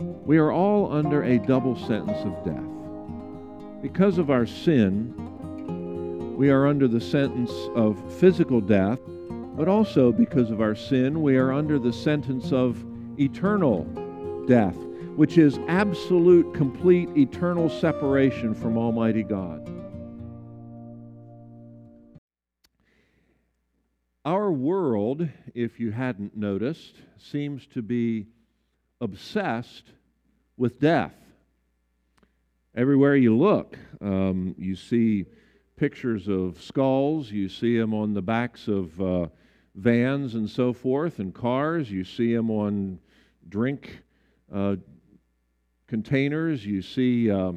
We are all under a double sentence of death. Because of our sin, we are under the sentence of physical death, but also because of our sin, we are under the sentence of eternal death, which is absolute, complete, eternal separation from Almighty God. Our world, if you hadn't noticed, seems to be obsessed with death. Everywhere you look, um, you see pictures of skulls, you see them on the backs of uh, vans and so forth, and cars, you see them on drink uh, containers, you see. Uh,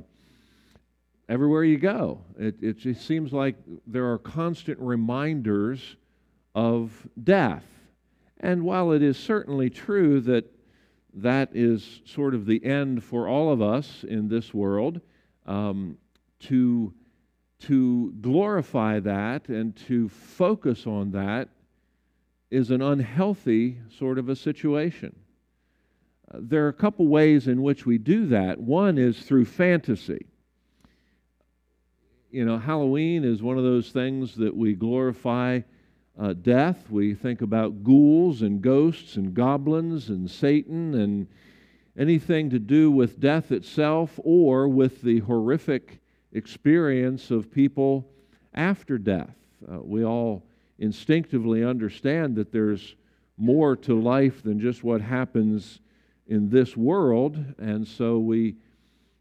everywhere you go. It, it just seems like there are constant reminders of death. And while it is certainly true that that is sort of the end for all of us in this world, um, to, to glorify that and to focus on that is an unhealthy sort of a situation. Uh, there are a couple ways in which we do that. One is through fantasy. You know, Halloween is one of those things that we glorify uh, death. We think about ghouls and ghosts and goblins and Satan and anything to do with death itself or with the horrific experience of people after death. Uh, we all instinctively understand that there's more to life than just what happens in this world, and so we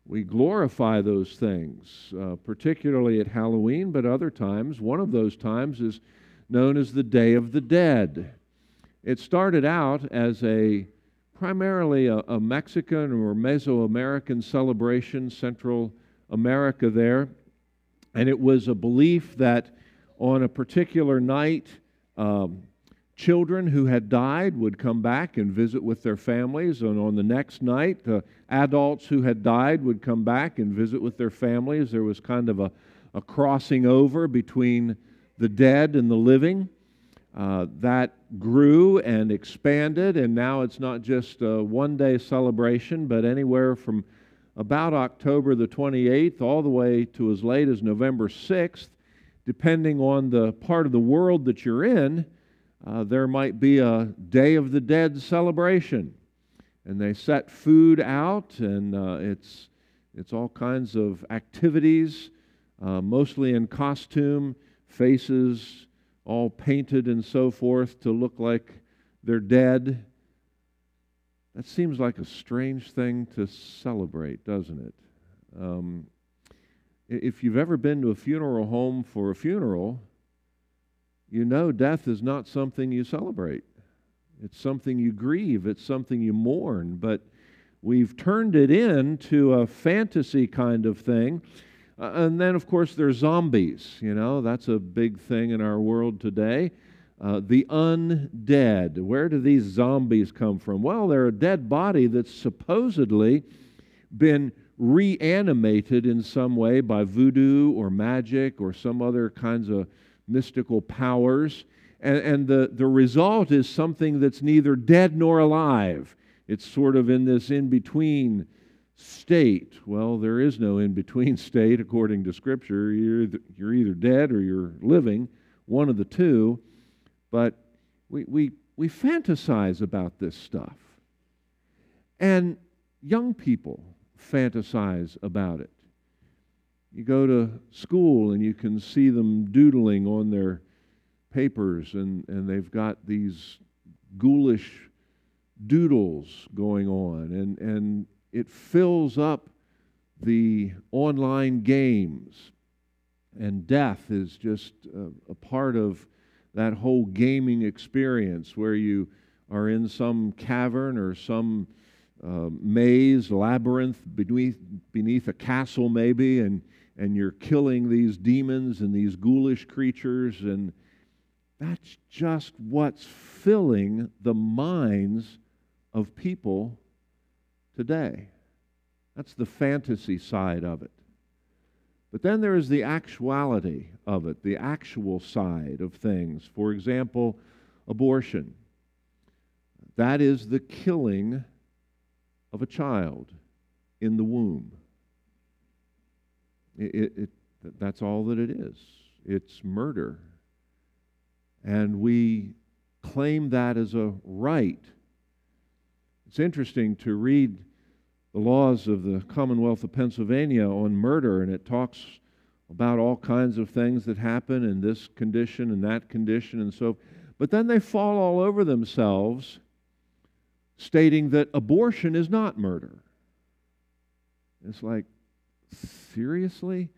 we glorify those things, uh, particularly at Halloween, but other times. One of those times is known as the Day of the Dead. It started out as a primarily a, a Mexican or Mesoamerican celebration, Central America there, and it was a belief that on a particular night, um, children who had died would come back and visit with their families, and on the next night, uh, adults who had died would come back and visit with their families. There was kind of a, a crossing over between the dead and the living. Uh, that grew and expanded, and now it's not just a one day celebration, but anywhere from about October the 28th all the way to as late as November 6th, depending on the part of the world that you're in, uh, there might be a Day of the Dead celebration. And they set food out, and uh, it's, it's all kinds of activities, uh, mostly in costume faces all painted and so forth to look like they're dead. That seems like a strange thing to celebrate, doesn't it? Um, if you've ever been to a funeral home for a funeral, you know death is not something you celebrate. It's something you grieve, it's something you mourn, but we've turned it into a fantasy kind of thing uh, and then, of course, there's zombies. You know, that's a big thing in our world today. Uh, the undead. Where do these zombies come from? Well, they're a dead body that's supposedly been reanimated in some way by voodoo or magic or some other kinds of mystical powers. And, and the, the result is something that's neither dead nor alive. It's sort of in this in between state. Well, there is no in between state according to Scripture. You're either, you're either dead or you're living, one of the two. But we, we, we fantasize about this stuff. And young people fantasize about it. You go to school and you can see them doodling on their papers, and, and they've got these ghoulish doodles going on. And, and it fills up the online games. And death is just a, a part of that whole gaming experience where you are in some cavern or some uh, maze, labyrinth beneath, beneath a castle, maybe, and, and you're killing these demons and these ghoulish creatures. And that's just what's filling the minds of people today. That's the fantasy side of it. But then there is the actuality of it, the actual side of things. For example, abortion. That is the killing of a child in the womb. It, it, it, that's all that it is. It's murder. And we claim that as a right. It's interesting to read the laws of the Commonwealth of Pennsylvania on murder, and it talks about all kinds of things that happen in this condition and that condition and so but then they fall all over themselves stating that abortion is not murder. It's like seriously?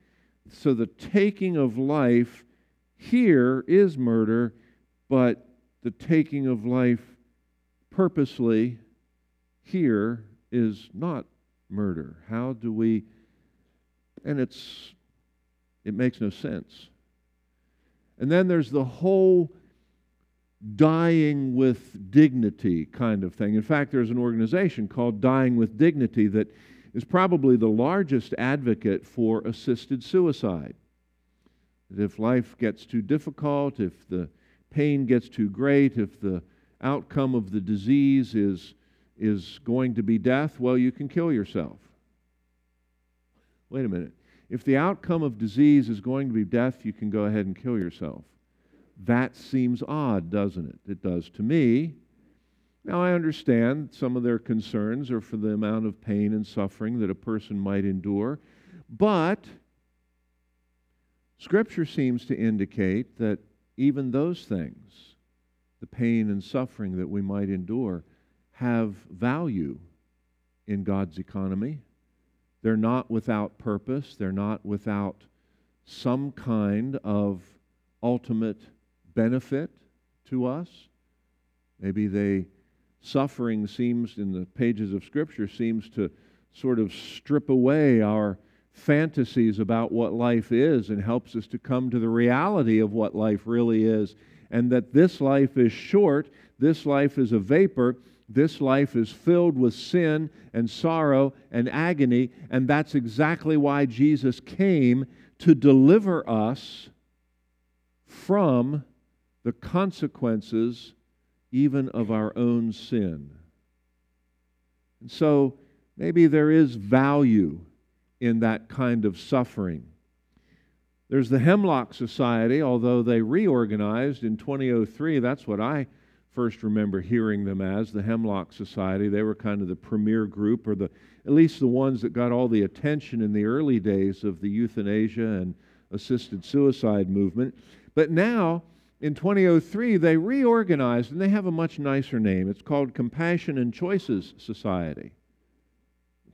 So the taking of life here is murder but the taking of life purposely here is not murder how do we and it's it makes no sense. And then there's the whole dying with dignity kind of thing. In fact, there's an organization called Dying with Dignity that is probably the largest advocate for assisted suicide. That if life gets too difficult, if the pain gets too great, if the outcome of the disease is, is going to be death, well, you can kill yourself. Wait a minute. If the outcome of disease is going to be death, you can go ahead and kill yourself. That seems odd, doesn't it? It does to me. Now, I understand some of their concerns are for the amount of pain and suffering that a person might endure, but Scripture seems to indicate that even those things, the pain and suffering that we might endure, have value in God's economy. They're not without purpose, they're not without some kind of ultimate benefit to us. Maybe they suffering seems in the pages of scripture seems to sort of strip away our fantasies about what life is and helps us to come to the reality of what life really is and that this life is short, this life is a vapor, this life is filled with sin and sorrow and agony, and that's exactly why Jesus came to deliver us from the consequences even of our own sin. And so maybe there is value in that kind of suffering. There's the Hemlock Society, although they reorganized in 2003. That's what I first remember hearing them as the Hemlock Society. They were kind of the premier group, or the at least the ones that got all the attention in the early days of the euthanasia and assisted suicide movement. But now, in 2003, they reorganized and they have a much nicer name. It's called Compassion and Choices Society.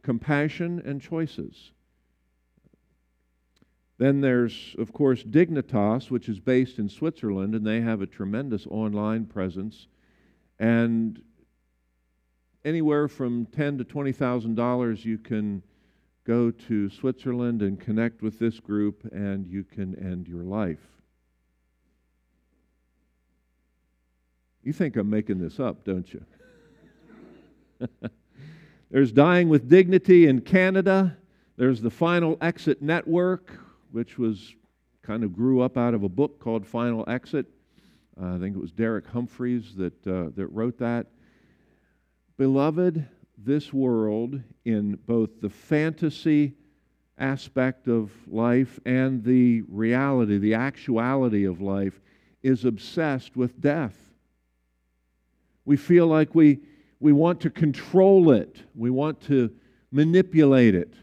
Compassion and Choices. Then there's, of course, Dignitas, which is based in Switzerland, and they have a tremendous online presence and anywhere from ten to twenty thousand dollars, you can go to Switzerland and connect with this group, and you can end your life. You think I'm making this up, don't you? There's Dying with Dignity in Canada. There's the Final Exit Network, which was kind of grew up out of a book called Final Exit. Uh, I think it was Derek Humphreys that, uh, that wrote that. Beloved, this world, in both the fantasy aspect of life and the reality, the actuality of life, is obsessed with death. We feel like we, we want to control it, we want to manipulate it.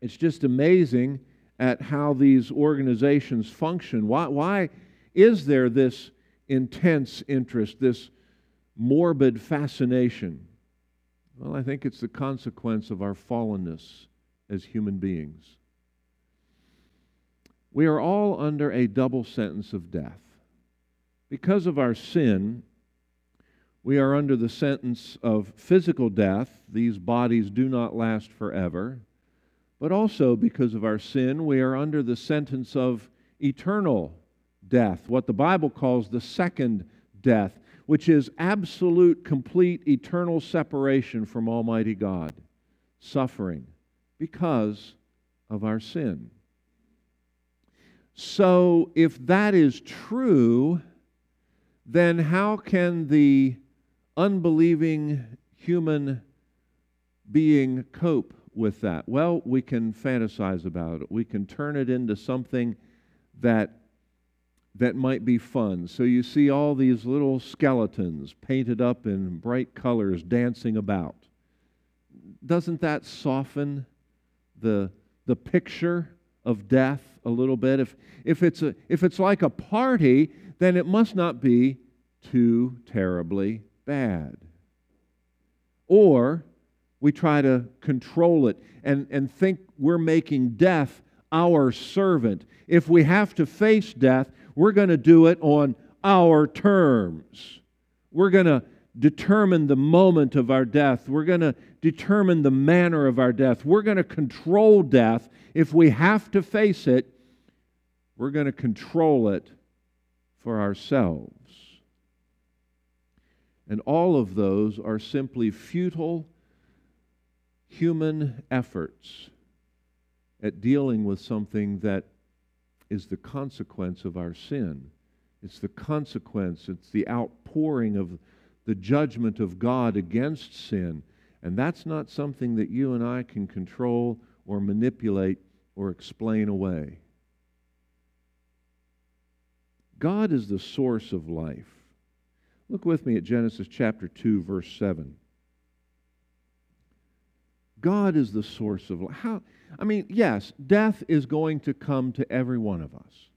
It's just amazing at how these organizations function. Why, why is there this intense interest, this morbid fascination? Well, I think it's the consequence of our fallenness as human beings. We are all under a double sentence of death. Because of our sin, we are under the sentence of physical death. These bodies do not last forever. But also, because of our sin, we are under the sentence of eternal death, what the Bible calls the second death, which is absolute, complete, eternal separation from Almighty God, suffering because of our sin. So, if that is true, then how can the unbelieving human being cope with that? Well, we can fantasize about it. We can turn it into something that that might be fun. So you see all these little skeletons painted up in bright colors dancing about. Doesn't that soften the, the picture of death a little bit? If, if, it's a, if it's like a party, then it must not be too terribly bad. Or we try to control it and, and think we're making death our servant. If we have to face death, we're going to do it on our terms. We're going to determine the moment of our death. We're going to determine the manner of our death. We're going to control death. If we have to face it, we're going to control it for ourselves. And all of those are simply futile human efforts at dealing with something that is the consequence of our sin. It's the consequence, it's the outpouring of the judgment of God against sin. And that's not something that you and I can control or manipulate or explain away. God is the source of life. Look with me at Genesis chapter 2, verse 7. God is the source of life. How, I mean, yes, death is going to come to every one of us.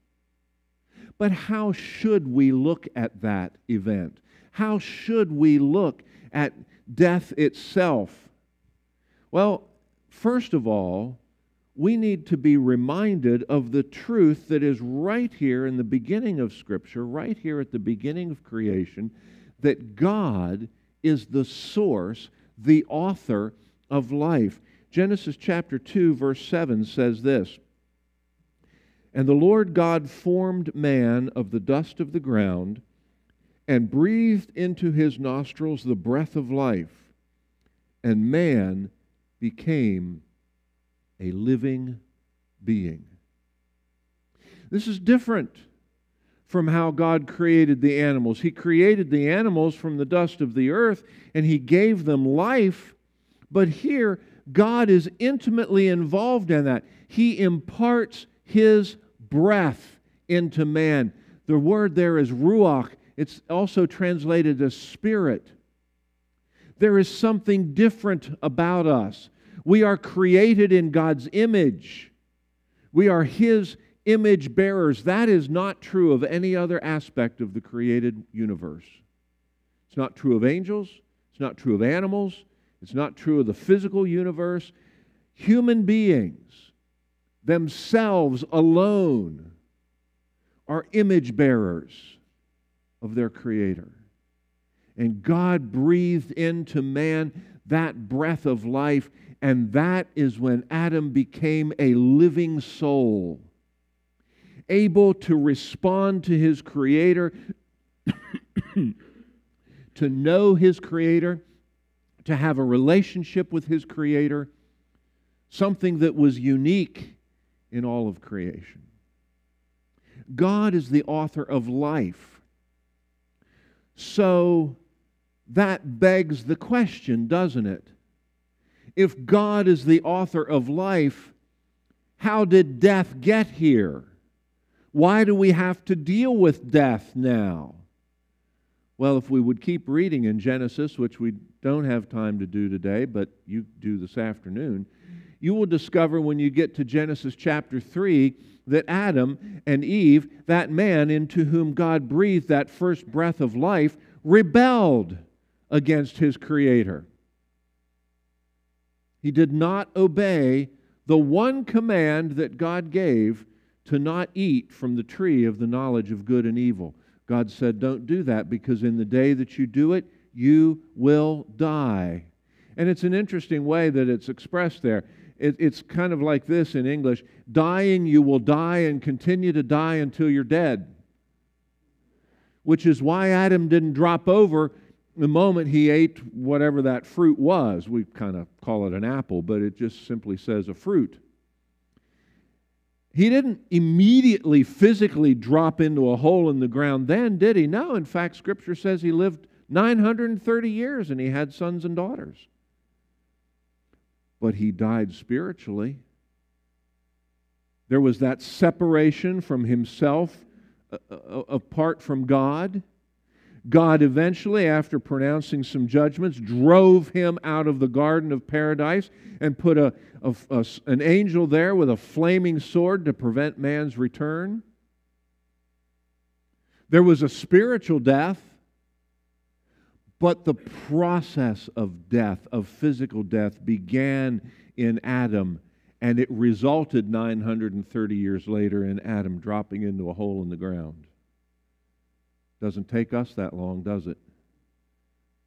But how should we look at that event? How should we look at death itself? Well, first of all, we need to be reminded of the truth that is right here in the beginning of Scripture, right here at the beginning of creation, that God is the source, the author of life. Genesis chapter 2, verse 7 says this And the Lord God formed man of the dust of the ground and breathed into his nostrils the breath of life, and man became a living being. This is different from how God created the animals. He created the animals from the dust of the earth and He gave them life. But here, God is intimately involved in that. He imparts His breath into man. The word there is ruach, it's also translated as spirit. There is something different about us. We are created in God's image. We are His image bearers. That is not true of any other aspect of the created universe. It's not true of angels. It's not true of animals. It's not true of the physical universe. Human beings, themselves alone, are image bearers of their Creator. And God breathed into man that breath of life, and that is when Adam became a living soul, able to respond to his Creator, to know his Creator, to have a relationship with his Creator, something that was unique in all of creation. God is the author of life. So that begs the question, doesn't it? If God is the author of life, how did death get here? Why do we have to deal with death now? Well, if we would keep reading in Genesis, which we don't have time to do today, but you do this afternoon, you will discover when you get to Genesis chapter 3 that Adam and Eve, that man into whom God breathed that first breath of life, rebelled against his Creator. He did not obey the one command that God gave to not eat from the tree of the knowledge of good and evil. God said, Don't do that because in the day that you do it, you will die. And it's an interesting way that it's expressed there. It, it's kind of like this in English dying, you will die and continue to die until you're dead. Which is why Adam didn't drop over the moment he ate whatever that fruit was. We kind of call it an apple, but it just simply says a fruit. He didn't immediately physically drop into a hole in the ground then, did he? No, in fact, Scripture says he lived 930 years and he had sons and daughters. but he died spiritually. There was that separation from himself uh, uh, uh, apart from God. God eventually, after pronouncing some judgments, drove him out of the Garden of Paradise and put a, a, a, an angel there with a flaming sword to prevent man's return. There was a spiritual death, but the process of death, of physical death, began in Adam and it resulted 930 years later in Adam dropping into a hole in the ground. Doesn't take us that long, does it?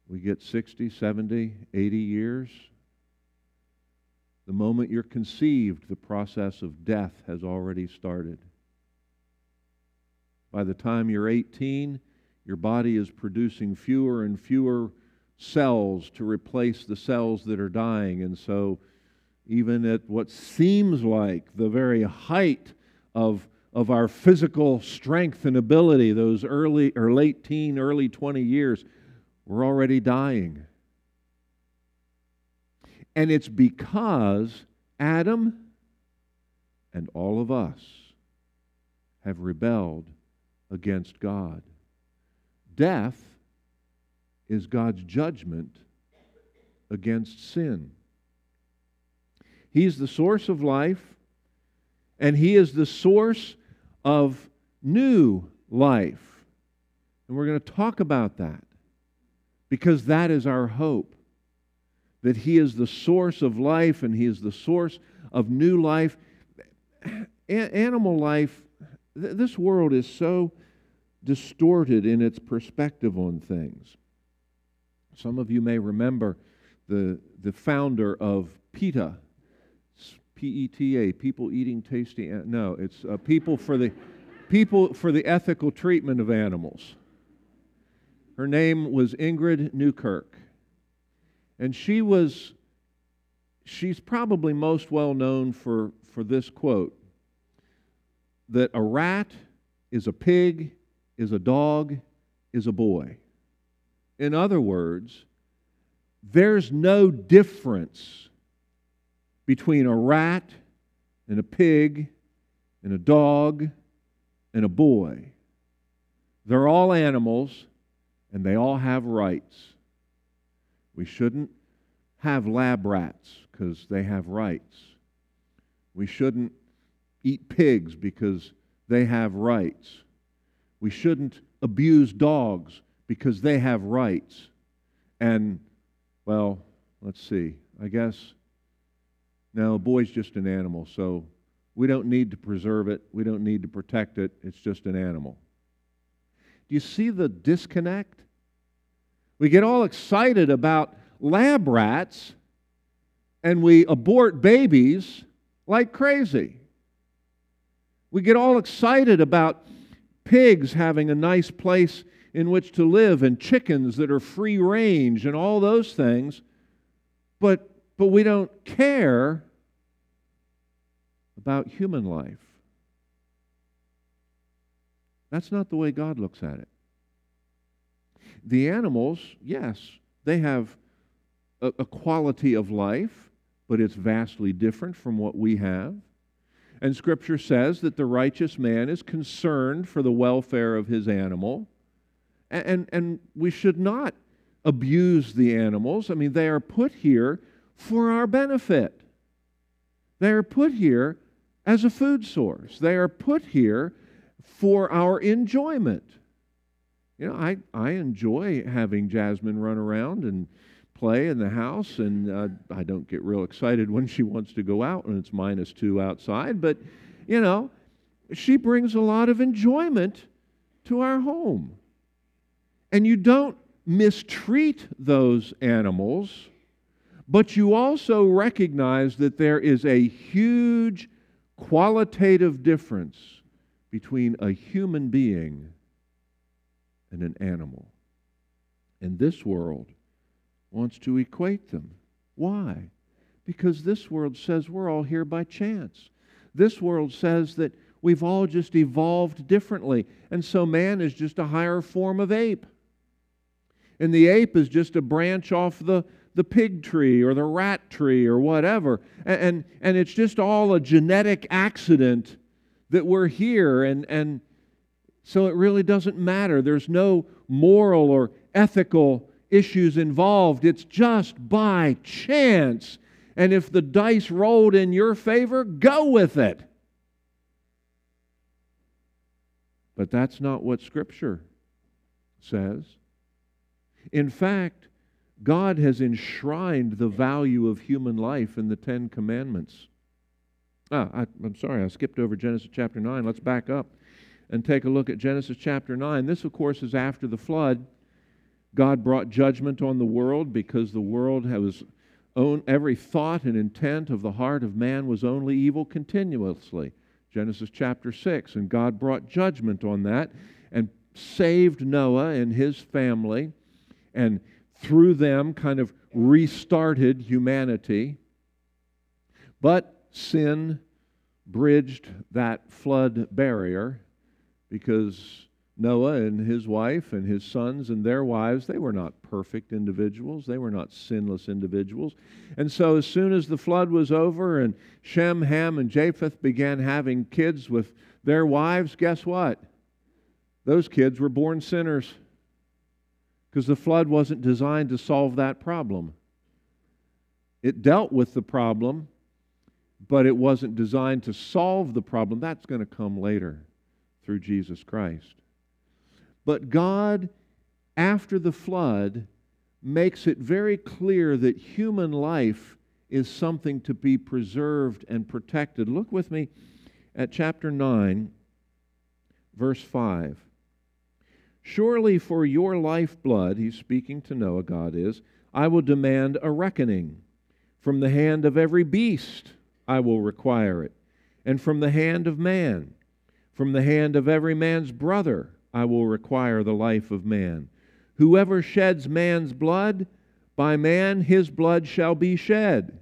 We get 60, 70, 80 years. The moment you're conceived, the process of death has already started. By the time you're 18, your body is producing fewer and fewer cells to replace the cells that are dying. And so even at what seems like the very height of, of our physical strength and ability, those early or late teen, early 20 years, we're already dying. And it's because Adam and all of us have rebelled against God. Death is God's judgment against sin. He's the source of life, and He is the source of new life. And we're going to talk about that because that is our hope. That He is the source of life and He is the source of new life. A- animal life, th- this world is so distorted in its perspective on things. Some of you may remember the, the founder of PETA, P-E-T-A, people eating tasty. No, it's uh, people for the people for the ethical treatment of animals. Her name was Ingrid Newkirk, and she was. She's probably most well known for for this quote: that a rat is a pig, is a dog, is a boy. In other words, there's no difference between a rat and a pig and a dog and a boy. They're all animals and they all have rights. We shouldn't have lab rats because they have rights. We shouldn't eat pigs because they have rights. We shouldn't abuse dogs because they have rights. And, well, let's see. I guess no, a boy's just an animal, so we don't need to preserve it. We don't need to protect it. It's just an animal. Do you see the disconnect? We get all excited about lab rats and we abort babies like crazy. We get all excited about pigs having a nice place in which to live and chickens that are free range and all those things. But but we don't care about human life. That's not the way God looks at it. The animals, yes, they have a, a, quality of life, but it's vastly different from what we have. And Scripture says that the righteous man is concerned for the welfare of his animal. And, and, and we should not abuse the animals. I mean, they are put here for our benefit. They are put here as a food source, they are put here for our enjoyment. You know, I, I enjoy having Jasmine run around and play in the house, and uh, I don't get real excited when she wants to go out and it's minus two outside, but, you know, she brings a lot of enjoyment to our home. And you don't mistreat those animals but you also recognize that there is a huge qualitative difference between a human being and an animal. In this world wants to equate them. Why? Because this world says we're all here by chance. This world says that we've all just evolved differently. And so man is just a higher form of ape. And the ape is just a branch off the the pig tree or the rat tree or whatever. And, and, and it's just all a genetic accident that we're here. And, and so it really doesn't matter. There's no moral or ethical issues involved. It's just by chance. And if the dice rolled in your favor, go with it. But that's not what Scripture says. In fact, God has enshrined the value of human life in the Ten Commandments. Ah, I, am sorry, I skipped over Genesis chapter 9. Let's back up and take a look at Genesis chapter 9. This, of course, is after the flood. God brought judgment on the world because the world was own, every thought and intent of the heart of man was only evil continuously. Genesis chapter 6. And God brought judgment on that and saved Noah and his family and through them kind of restarted humanity. But sin bridged that flood barrier because Noah and his wife and his sons and their wives, they were not perfect individuals. They were not sinless individuals. And so, as soon as the flood was over and Shem, Ham, and Japheth began having kids with their wives, guess what? Those kids were born sinners because the flood wasn't designed to solve that problem. It dealt with the problem, but it wasn't designed to solve the problem. That's going to come later through Jesus Christ. But God, after the flood, makes it very clear that human life is something to be preserved and protected. Look with me at chapter 9, verse 5. Surely for your lifeblood, he's speaking to Noah, God is, I will demand a reckoning. From the hand of every beast I will require it, and from the hand of man. From the hand of every man's brother I will require the life of man. Whoever sheds man's blood, by man his blood shall be shed.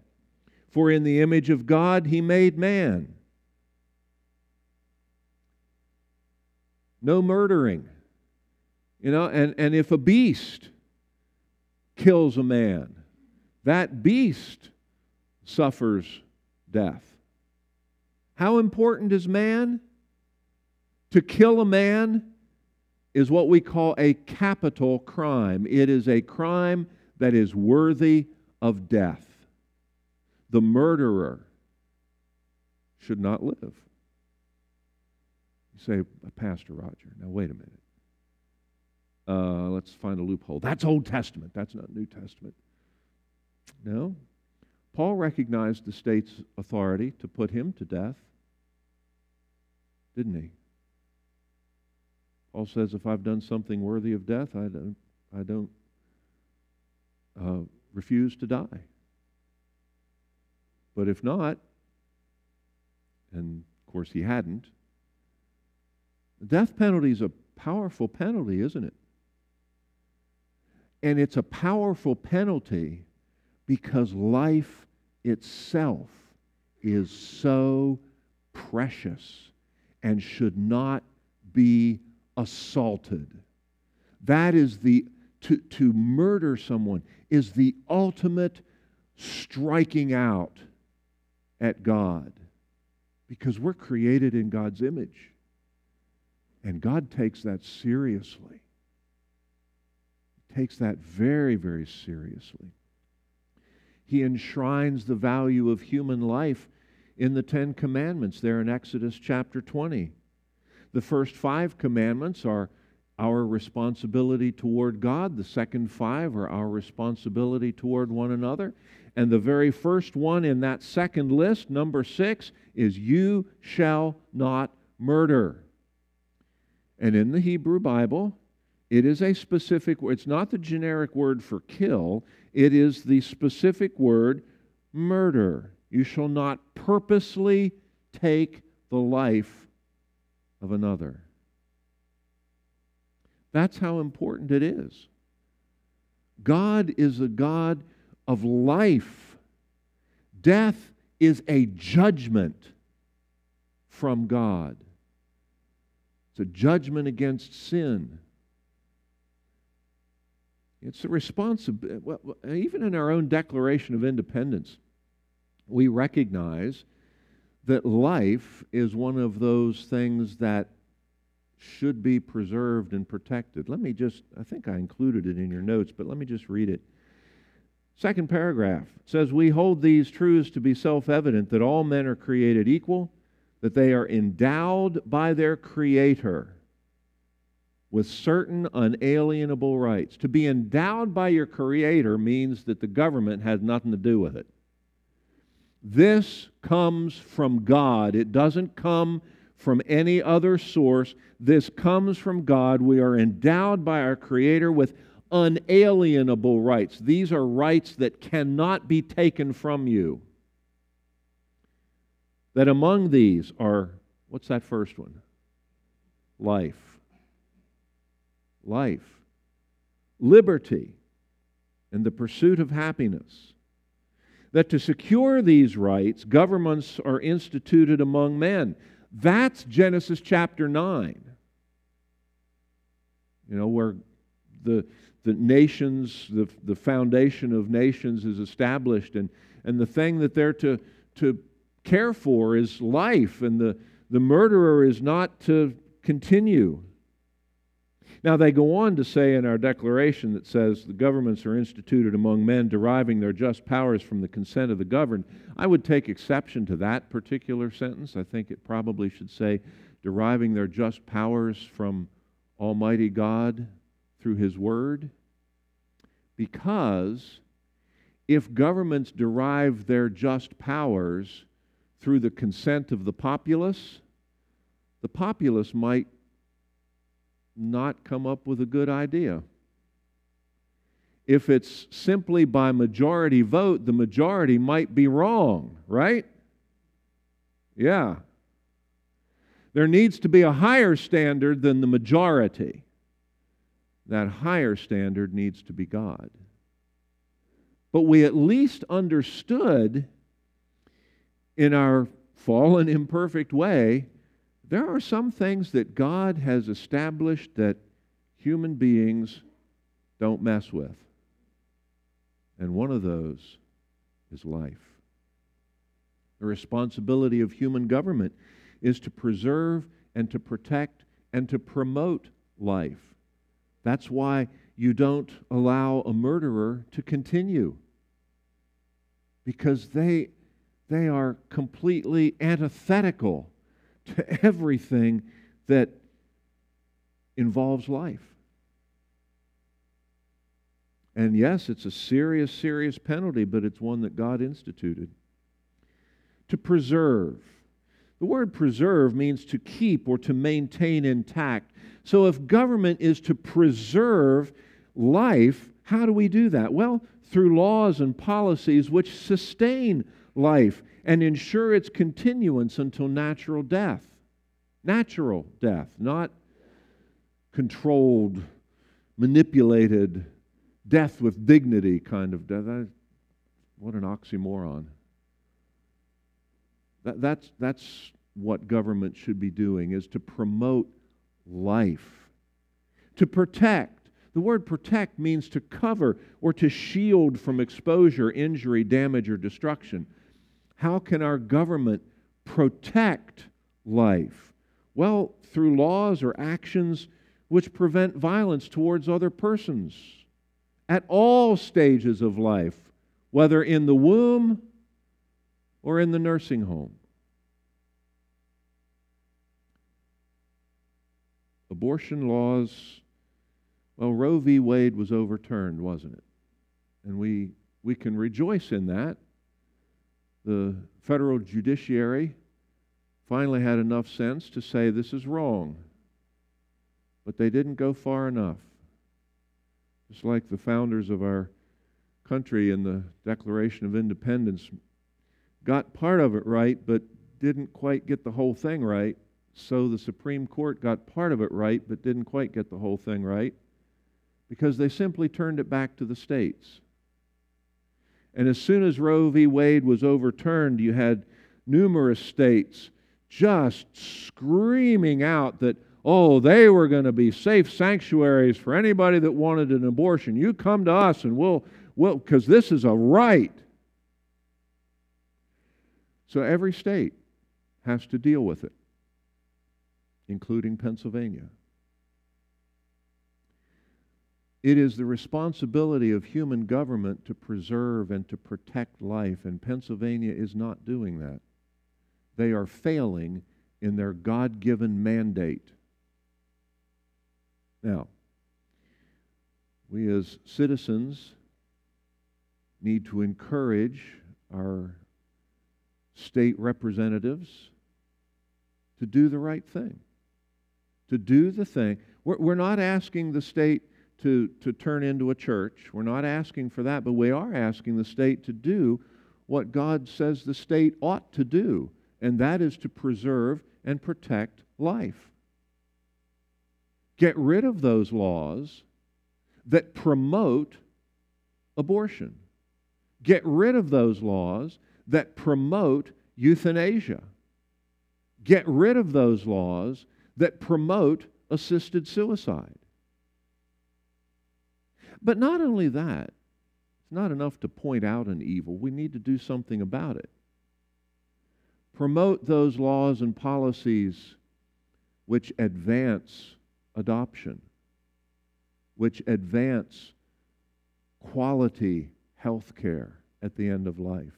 For in the image of God he made man. No murdering. You know, and, and if a beast kills a man, that beast suffers death. How important is man? To kill a man is what we call a capital crime. It is a crime that is worthy of death. The murderer should not live. You say, Pastor Roger, now wait a minute. Uh, let's find a loophole. That's Old Testament. That's not New Testament. No. Paul recognized the state's authority to put him to death, didn't he? Paul says, if I've done something worthy of death, I don't, I don't uh, refuse to die. But if not, and of course he hadn't, the death penalty is a powerful penalty, isn't it? And it's a powerful penalty because life itself is so precious and should not be assaulted. That is the, to, to murder someone is the ultimate striking out at God because we're created in God's image. And God takes that seriously He takes that very, very seriously. He enshrines the value of human life in the Ten Commandments there in Exodus chapter 20. The first five commandments are our responsibility toward God, the second five are our responsibility toward one another. And the very first one in that second list, number six, is you shall not murder. And in the Hebrew Bible, it is a specific word. It's not the generic word for kill, it is the specific word murder. You shall not purposely take the life of another. That's how important it is. God is a God of life. Death is a judgment from God. It's a judgment against sin. It's a responsibility. Well, even in our own Declaration of Independence, we recognize that life is one of those things that should be preserved and protected. Let me just, I think I included it in your notes, but let me just read it. Second paragraph says, We hold these truths to be self evident that all men are created equal, that they are endowed by their Creator with certain unalienable rights. To be endowed by your Creator means that the government has nothing to do with it. This comes from God, it doesn't come from any other source. This comes from God. We are endowed by our Creator with unalienable rights. These are rights that cannot be taken from you. That among these are, what's that first one? Life. Life. Liberty and the pursuit of happiness. That to secure these rights, governments are instituted among men. That's Genesis chapter 9. You know, where the, the nations, the, the foundation of nations is established, and, and the thing that they're to, to care for is life, and the, the murderer is not to continue. Now, they go on to say in our declaration that says the governments are instituted among men, deriving their just powers from the consent of the governed. I would take exception to that particular sentence. I think it probably should say deriving their just powers from Almighty God through His Word. Because if governments derive their just powers through the consent of the populace, the populace might not come up with a good idea. If it's simply by majority vote, the majority might be wrong, right? Yeah. There needs to be a higher standard than the majority. That higher standard needs to be God. But we at least understood in our fallen, imperfect way there are some things that God has established that human beings don't mess with. And one of those is life. The responsibility of human government is to preserve and to protect and to promote life. That's why you don't allow a murderer to continue. Because they, they are completely antithetical to everything that involves life. And yes, it's a serious, serious penalty, but it's one that God instituted. To preserve. The word preserve means to keep or to maintain intact. So if government is to preserve life, how do we do that? Well, through laws and policies which sustain life and ensure its continuance until natural death. Natural death, not controlled, manipulated, death with dignity kind of death. What an oxymoron. That, that's, that's what government should be doing, is to promote life, to protect. The word protect means to cover or to shield from exposure, injury, damage, or destruction. How can our government protect life? Well, through laws or actions which prevent violence towards other persons at all stages of life, whether in the womb or in the nursing home. Abortion laws, well, Roe v. Wade was overturned, wasn't it? And we, we can rejoice in that the federal judiciary finally had enough sense to say this is wrong. But they didn't go far enough. Just like the founders of our country in the Declaration of Independence got part of it right, but didn't quite get the whole thing right. So the Supreme Court got part of it right, but didn't quite get the whole thing right because they simply turned it back to the states. And as soon as Roe v. Wade was overturned, you had numerous states just screaming out that oh, they were going to be safe sanctuaries for anybody that wanted an abortion. You come to us and we'll, we'll, because this is a right. So every state has to deal with it, including Pennsylvania. It is the responsibility of human government to preserve and to protect life, and Pennsylvania is not doing that. They are failing in their God given mandate. Now, we as citizens need to encourage our state representatives to do the right thing. To do the thing. We're, we're not asking the state to, to turn into a church. We're not asking for that, but we are asking the state to do what God says the state ought to do, and that is to preserve and protect life. Get rid of those laws that promote abortion. Get rid of those laws that promote euthanasia. Get rid of those laws that promote assisted suicide. But not only that, it's not enough to point out an evil, we need to do something about it. Promote those laws and policies which advance adoption, which advance quality health care at the end of life.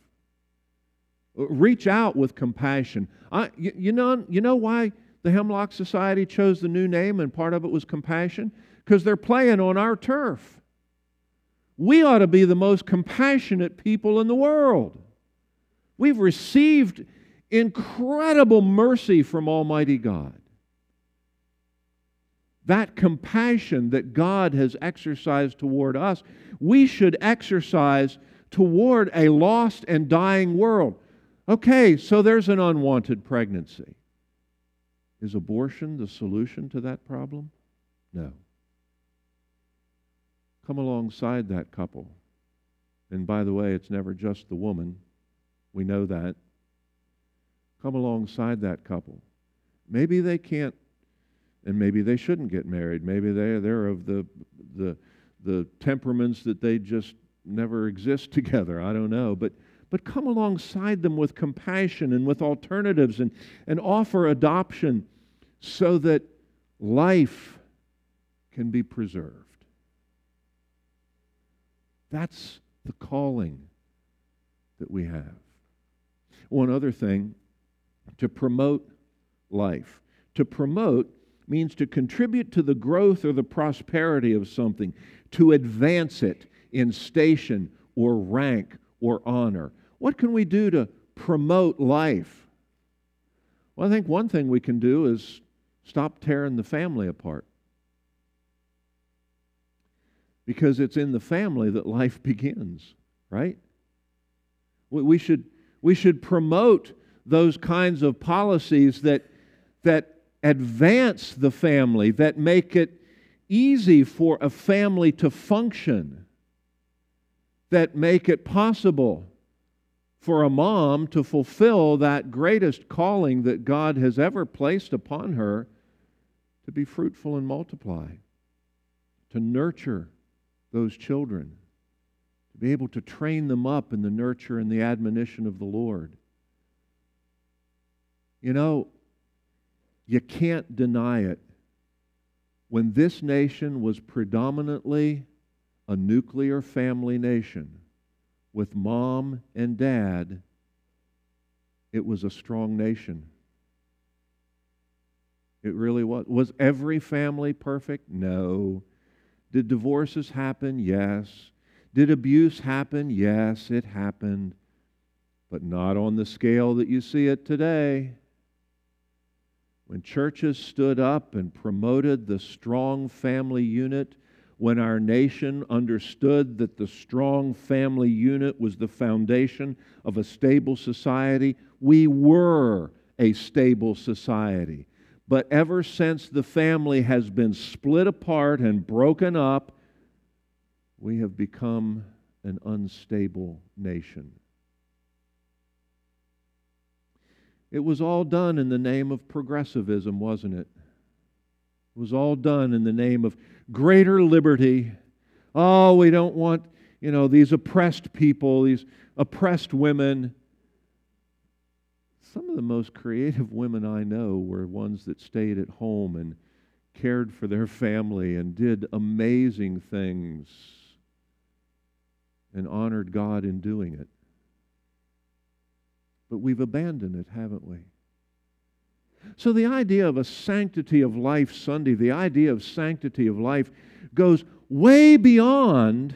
Uh, reach out with compassion. I, you, you, know, you know why the Hemlock Society chose the new name and part of it was compassion? Because they're playing on our turf. We ought to be the most compassionate people in the world. We've received incredible mercy from Almighty God. That compassion that God has exercised toward us, we should exercise toward a lost and dying world. Okay, so there's an unwanted pregnancy. Is abortion the solution to that problem? No. Come alongside that couple. And by the way, it's never just the woman. We know that. Come alongside that couple. Maybe they can't, and maybe they shouldn't get married. Maybe they, they're of the, the, the temperaments that they just never exist together. I don't know. But but come alongside them with compassion and with alternatives and, and offer adoption so that life can be preserved. That's the calling that we have. One other thing to promote life. To promote means to contribute to the growth or the prosperity of something, to advance it in station or rank or honor. What can we do to promote life? Well, I think one thing we can do is stop tearing the family apart. Because it's in the family that life begins, right? We should, we should promote those kinds of policies that, that advance the family, that make it easy for a family to function, that make it possible for a mom to fulfill that greatest calling that God has ever placed upon her to be fruitful and multiply, to nurture those children, to be able to train them up in the nurture and the admonition of the Lord. You know, you can't deny it. When this nation was predominantly a nuclear family nation, with mom and dad, it was a strong nation. It really was. Was every family perfect? No. Did divorces happen? Yes. Did abuse happen? Yes, it happened. But not on the scale that you see it today. When churches stood up and promoted the strong family unit, when our nation understood that the strong family unit was the foundation of a stable society, we were a stable society. But ever since the family has been split apart and broken up, we have become an unstable nation. It was all done in the name of progressivism, wasn't it? It was all done in the name of greater liberty. Oh, we don't want, you know, these oppressed people, these oppressed women. Some of the most creative women I know were ones that stayed at home and cared for their family and did amazing things and honored God in doing it. But we've abandoned it, haven't we? So, the idea of a sanctity of life Sunday, the idea of sanctity of life goes way beyond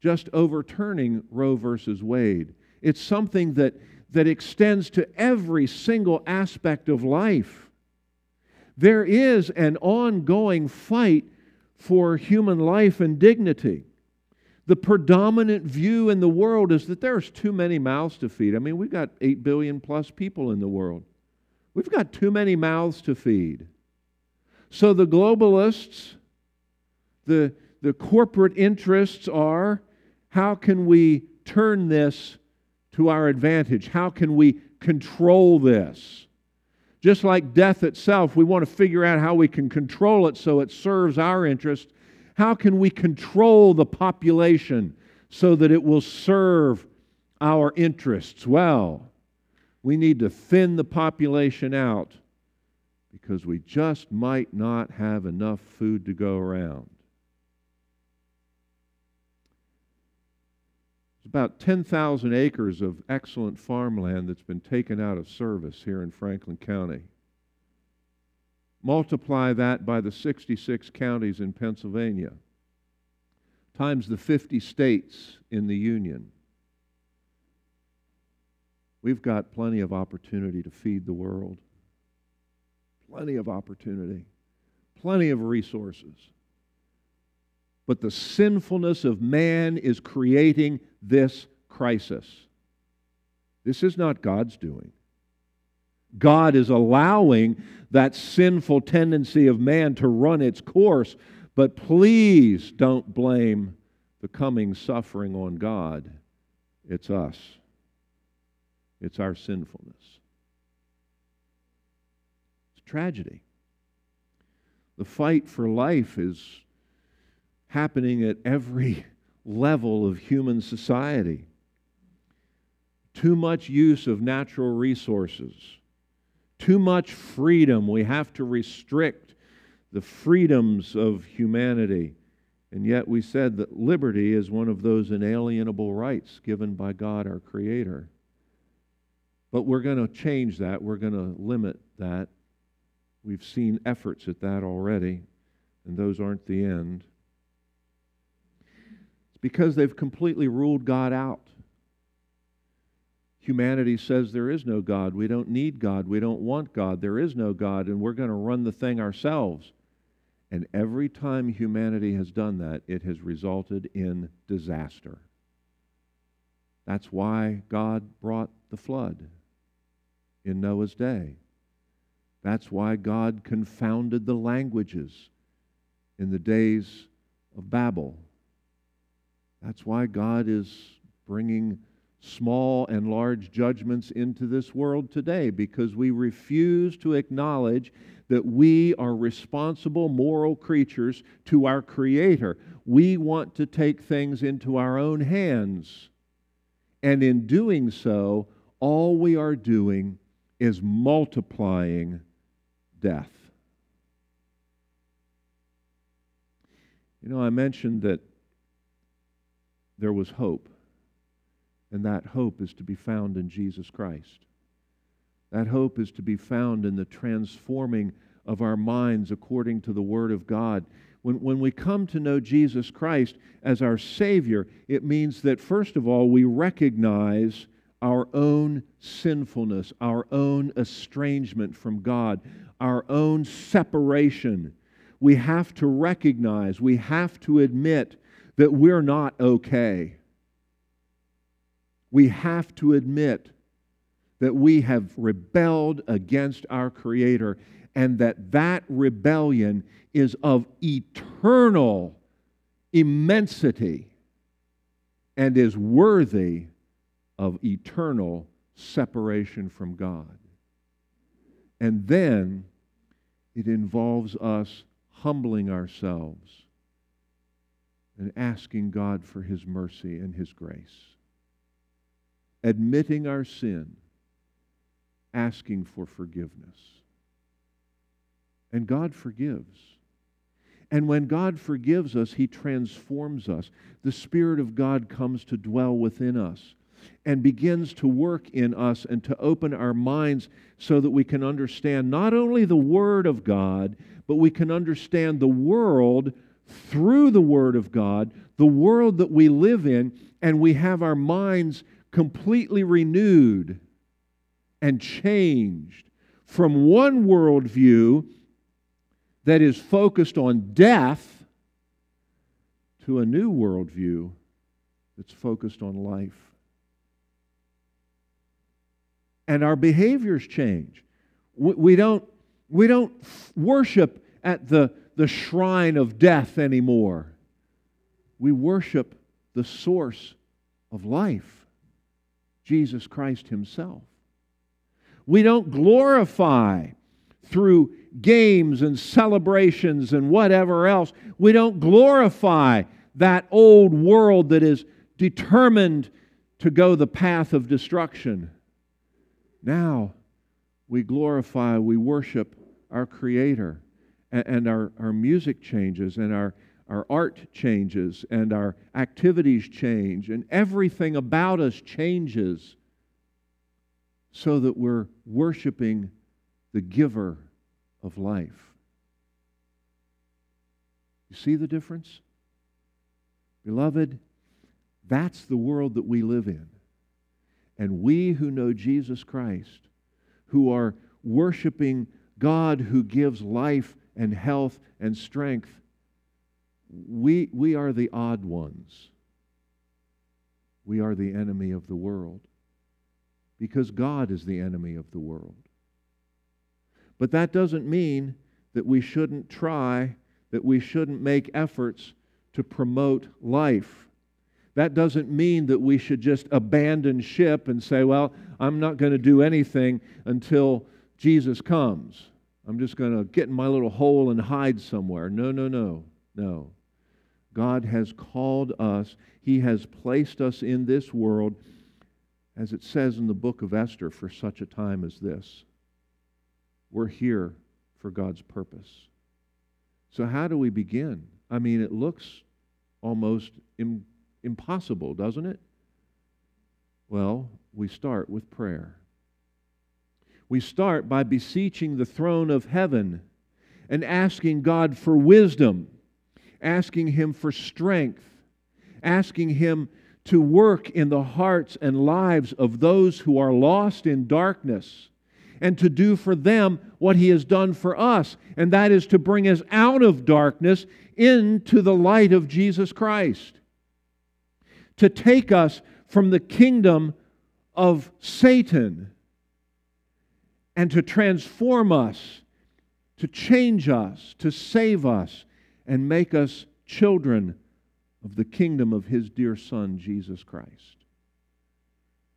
just overturning Roe versus Wade. It's something that, that extends to every single aspect of life. There is an ongoing fight for human life and dignity. The predominant view in the world is that there's too many mouths to feed. I mean, we've got 8 billion plus people in the world. We've got too many mouths to feed. So the globalists, the, the corporate interests are how can we turn this to our advantage? How can we control this? Just like death itself, we want to figure out how we can control it so it serves our interest. How can we control the population so that it will serve our interests well? We need to thin the population out because we just might not have enough food to go around. There's about 10,000 acres of excellent farmland that's been taken out of service here in Franklin County. Multiply that by the 66 counties in Pennsylvania, times the 50 states in the Union We've got plenty of opportunity to feed the world, plenty of opportunity, plenty of resources. But the sinfulness of man is creating this crisis. This is not God's doing. God is allowing that sinful tendency of man to run its course, but please don't blame the coming suffering on God. It's us. It's our sinfulness. It's tragedy. The fight for life is happening at every level of human society. Too much use of natural resources, too much freedom. We have to restrict the freedoms of humanity. And yet we said that liberty is one of those inalienable rights given by God our Creator. But we're going to change that. We're going to limit that. We've seen efforts at that already, and those aren't the end. Because they've completely ruled God out. Humanity says there is no God. We don't need God. We don't want God. There is no God, and we're going to run the thing ourselves. And every time humanity has done that, it has resulted in disaster. That's why God brought the flood in Noah's day. That's why God confounded the languages in the days of Babel. That's why God is bringing small and large judgments into this world today because we refuse to acknowledge that we are responsible moral creatures to our Creator. We want to take things into our own hands. And in doing so, all we are doing is multiplying death. You know, I mentioned that there was hope, and that hope is to be found in Jesus Christ. That hope is to be found in the transforming of our minds according to the Word of God. When, when we come to know Jesus Christ as our Savior, it means that, first of all, we recognize our own sinfulness, our own estrangement from God, our own separation. We have to recognize, we have to admit that we're not okay. We have to admit that we have rebelled against our Creator and that that rebellion is of eternal immensity and is worthy of eternal separation from God. And then it involves us humbling ourselves and asking God for His mercy and His grace. Admitting our sin, asking for forgiveness. And God forgives. And when God forgives us, He transforms us. The Spirit of God comes to dwell within us and begins to work in us and to open our minds so that we can understand not only the Word of God, but we can understand the world through the Word of God, the world that we live in, and we have our minds completely renewed and changed from one worldview that is focused on death to a new worldview that's focused on life. And our behaviors change. We, don't, we don't worship at the, the shrine of death anymore. We worship the source of life, Jesus Christ Himself. We don't glorify through games and celebrations and whatever else. We don't glorify that old world that is determined to go the path of destruction. Now we glorify, we worship our Creator, and, and our, our music changes, and our, our art changes, and our activities change, and everything about us changes so that we're worshiping the giver of life. You see the difference? Beloved, that's the world that we live in. And we who know Jesus Christ, who are worshiping God who gives life and health and strength, we, we are the odd ones. We are the enemy of the world because God is the enemy of the world. But that doesn't mean that we shouldn't try, that we shouldn't make efforts to promote life. That doesn't mean that we should just abandon ship and say, well, I'm not going to do anything until Jesus comes. I'm just going to get in my little hole and hide somewhere. No, no, no, no. God has called us, He has placed us in this world, as it says in the book of Esther, for such a time as this. We're here for God's purpose. So, how do we begin? I mean, it looks almost Im- impossible, doesn't it? Well, we start with prayer. We start by beseeching the throne of heaven and asking God for wisdom, asking Him for strength, asking Him to work in the hearts and lives of those who are lost in darkness and to do for them what He has done for us, and that is to bring us out of darkness into the light of Jesus Christ to take us from the kingdom of Satan and to transform us, to change us, to save us, and make us children of the kingdom of His dear Son, Jesus Christ.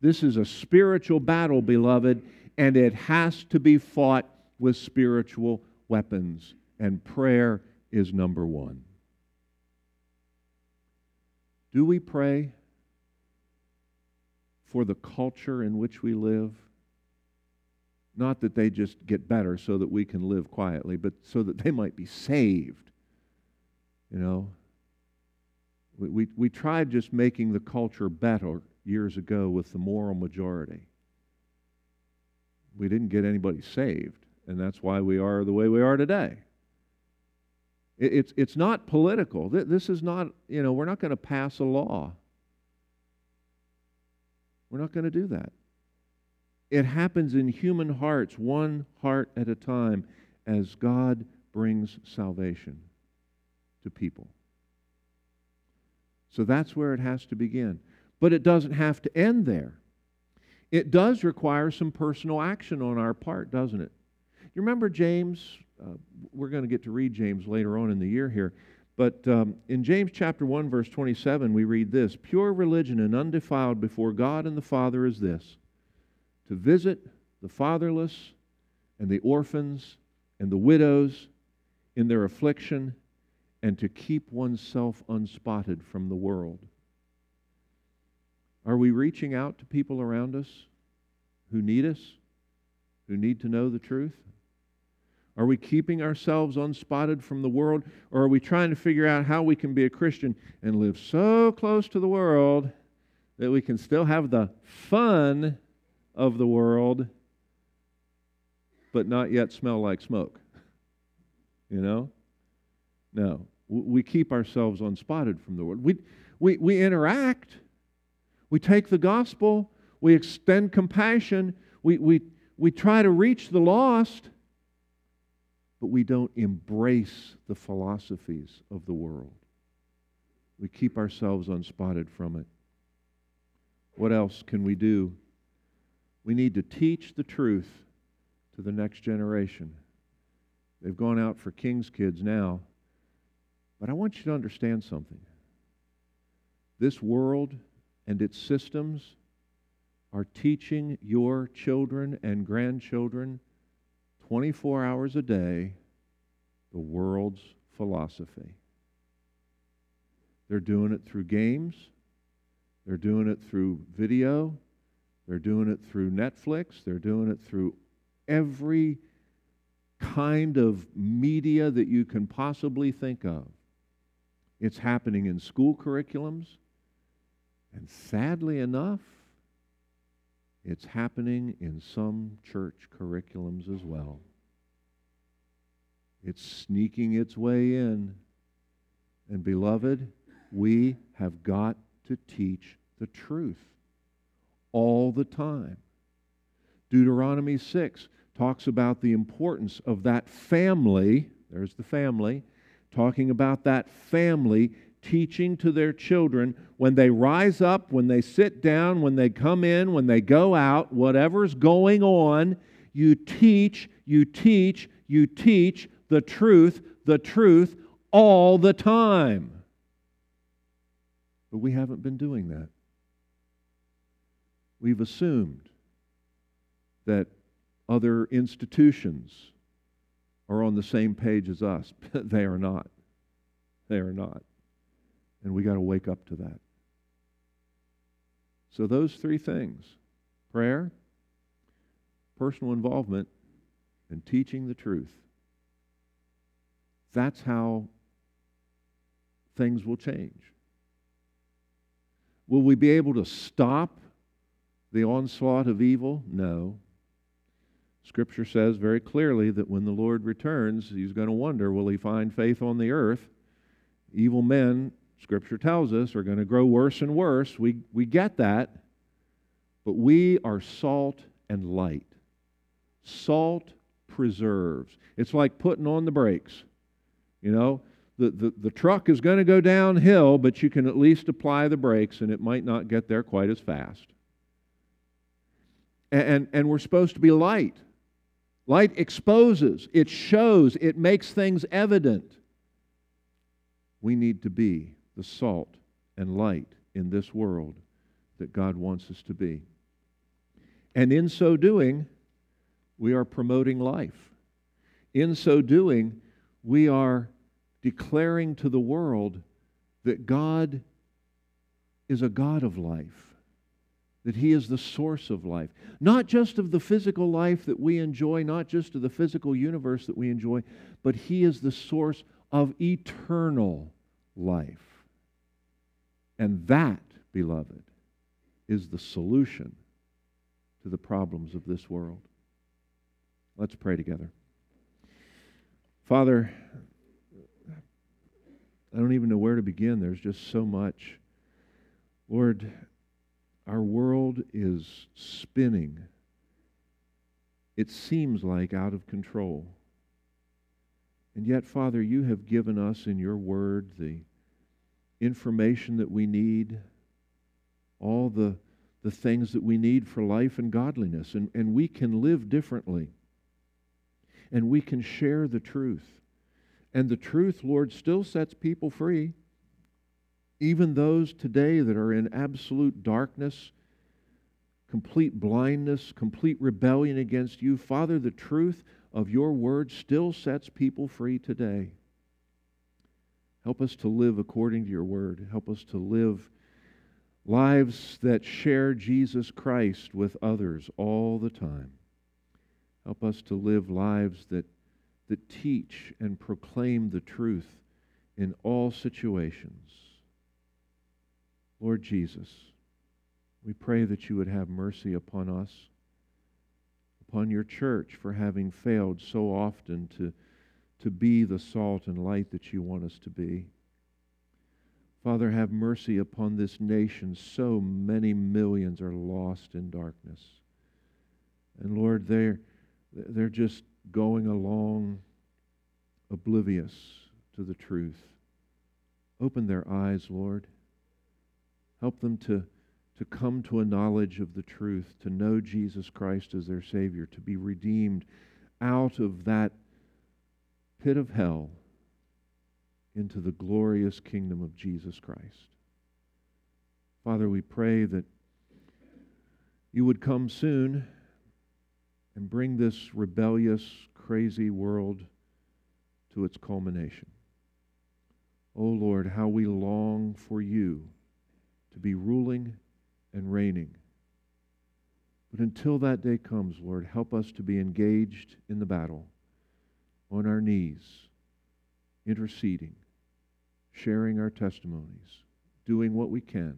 This is a spiritual battle, beloved, and it has to be fought with spiritual weapons, and prayer is number one. Do we pray for the culture in which we live? Not that they just get better so that we can live quietly, but so that they might be saved. You know? We, we, we tried just making the culture better years ago with the moral majority. We didn't get anybody saved, and that's why we are the way we are today. It's, it's not political. This is not, you know, we're not going to pass a law. We're not going to do that. It happens in human hearts, one heart at a time, as God brings salvation to people. So that's where it has to begin. But it doesn't have to end there. It does require some personal action on our part, doesn't it? You remember James uh, we're going to get to read James later on in the year here. But um, in James chapter 1, verse 27, we read this Pure religion and undefiled before God and the Father is this to visit the fatherless and the orphans and the widows in their affliction and to keep oneself unspotted from the world. Are we reaching out to people around us who need us, who need to know the truth? Are we keeping ourselves unspotted from the world, or are we trying to figure out how we can be a Christian and live so close to the world that we can still have the fun of the world, but not yet smell like smoke? You know? No. We keep ourselves unspotted from the world. We, we, we interact. We take the gospel. We extend compassion. We, we, we try to reach the lost. But we don't embrace the philosophies of the world. We keep ourselves unspotted from it. What else can we do? We need to teach the truth to the next generation. They've gone out for King's Kids now. But I want you to understand something. This world and its systems are teaching your children and grandchildren 24 hours a day the world's philosophy. They're doing it through games, they're doing it through video, they're doing it through Netflix, they're doing it through every kind of media that you can possibly think of. It's happening in school curriculums, and sadly enough, it's happening in some church curriculums as well. It's sneaking its way in. And, beloved, we have got to teach the truth all the time. Deuteronomy 6 talks about the importance of that family. There's the family. Talking about that family teaching to their children when they rise up, when they sit down, when they come in, when they go out, whatever's going on, you teach, you teach, you teach the truth, the truth all the time. But we haven't been doing that. We've assumed that other institutions are on the same page as us. they are not. They are not. And we got to wake up to that. So, those three things prayer, personal involvement, and teaching the truth that's how things will change. Will we be able to stop the onslaught of evil? No. Scripture says very clearly that when the Lord returns, he's going to wonder will he find faith on the earth? Evil men, Scripture tells us, are going to grow worse and worse. We, we get that. But we are salt and light. Salt preserves. It's like putting on the brakes. You know, the, the, the truck is going to go downhill, but you can at least apply the brakes and it might not get there quite as fast. And, and, we're supposed to be light. Light exposes, it shows, it makes things evident. We need to be the salt and light in this world that God wants us to be. And in so doing, we are promoting life. In so doing, we are declaring to the world that God is a God of life that He is the source of life. Not just of the physical life that we enjoy, not just of the physical universe that we enjoy, but He is the source of eternal life. And that, beloved, is the solution to the problems of this world. Let's pray together. Father, I don't even know where to begin. There's just so much. Lord, our world is spinning. It seems like out of control. And yet, Father, you have given us in your word the information that we need, all the, the things that we need for life and godliness. And, and we can live differently. And we can share the truth. And the truth, Lord, still sets people free even those today that are in absolute darkness, complete blindness, complete rebellion against you, Father, the truth of your word still sets people free today. Help us to live according to your word. Help us to live lives that share Jesus Christ with others all the time. Help us to live lives that, that teach and proclaim the truth in all situations. Lord Jesus, we pray that you would have mercy upon us, upon your church for having failed so often to, to be the salt and light that you want us to be. Father, have mercy upon this nation. So many millions are lost in darkness. And Lord, they're, they're just going along oblivious to the truth. Open their eyes, Lord. Help them to, to come to a knowledge of the truth, to know Jesus Christ as their Savior, to be redeemed out of that pit of hell into the glorious kingdom of Jesus Christ. Father, we pray that you would come soon and bring this rebellious, crazy world to its culmination. Oh Lord, how we long for you to be ruling and reigning. But until that day comes, Lord, help us to be engaged in the battle, on our knees, interceding, sharing our testimonies, doing what we can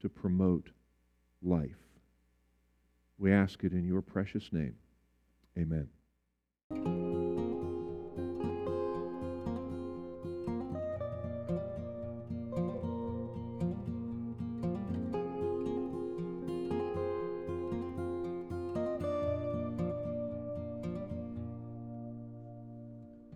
to promote life. We ask it in your precious name. Amen.